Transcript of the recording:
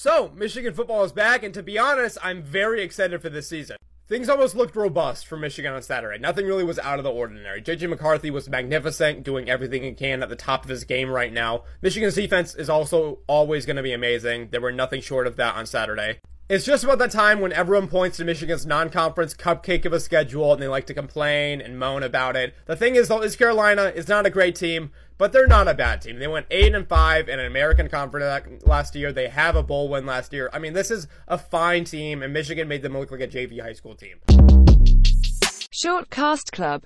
So, Michigan football is back, and to be honest, I'm very excited for this season. Things almost looked robust for Michigan on Saturday. Nothing really was out of the ordinary. JJ McCarthy was magnificent, doing everything he can at the top of his game right now. Michigan's defense is also always going to be amazing. There were nothing short of that on Saturday. It's just about that time when everyone points to Michigan's non-conference cupcake of a schedule and they like to complain and moan about it. The thing is though, East Carolina is not a great team, but they're not a bad team. They went 8 and 5 in an American Conference last year. They have a bowl win last year. I mean, this is a fine team and Michigan made them look like a JV high school team. Short Cast Club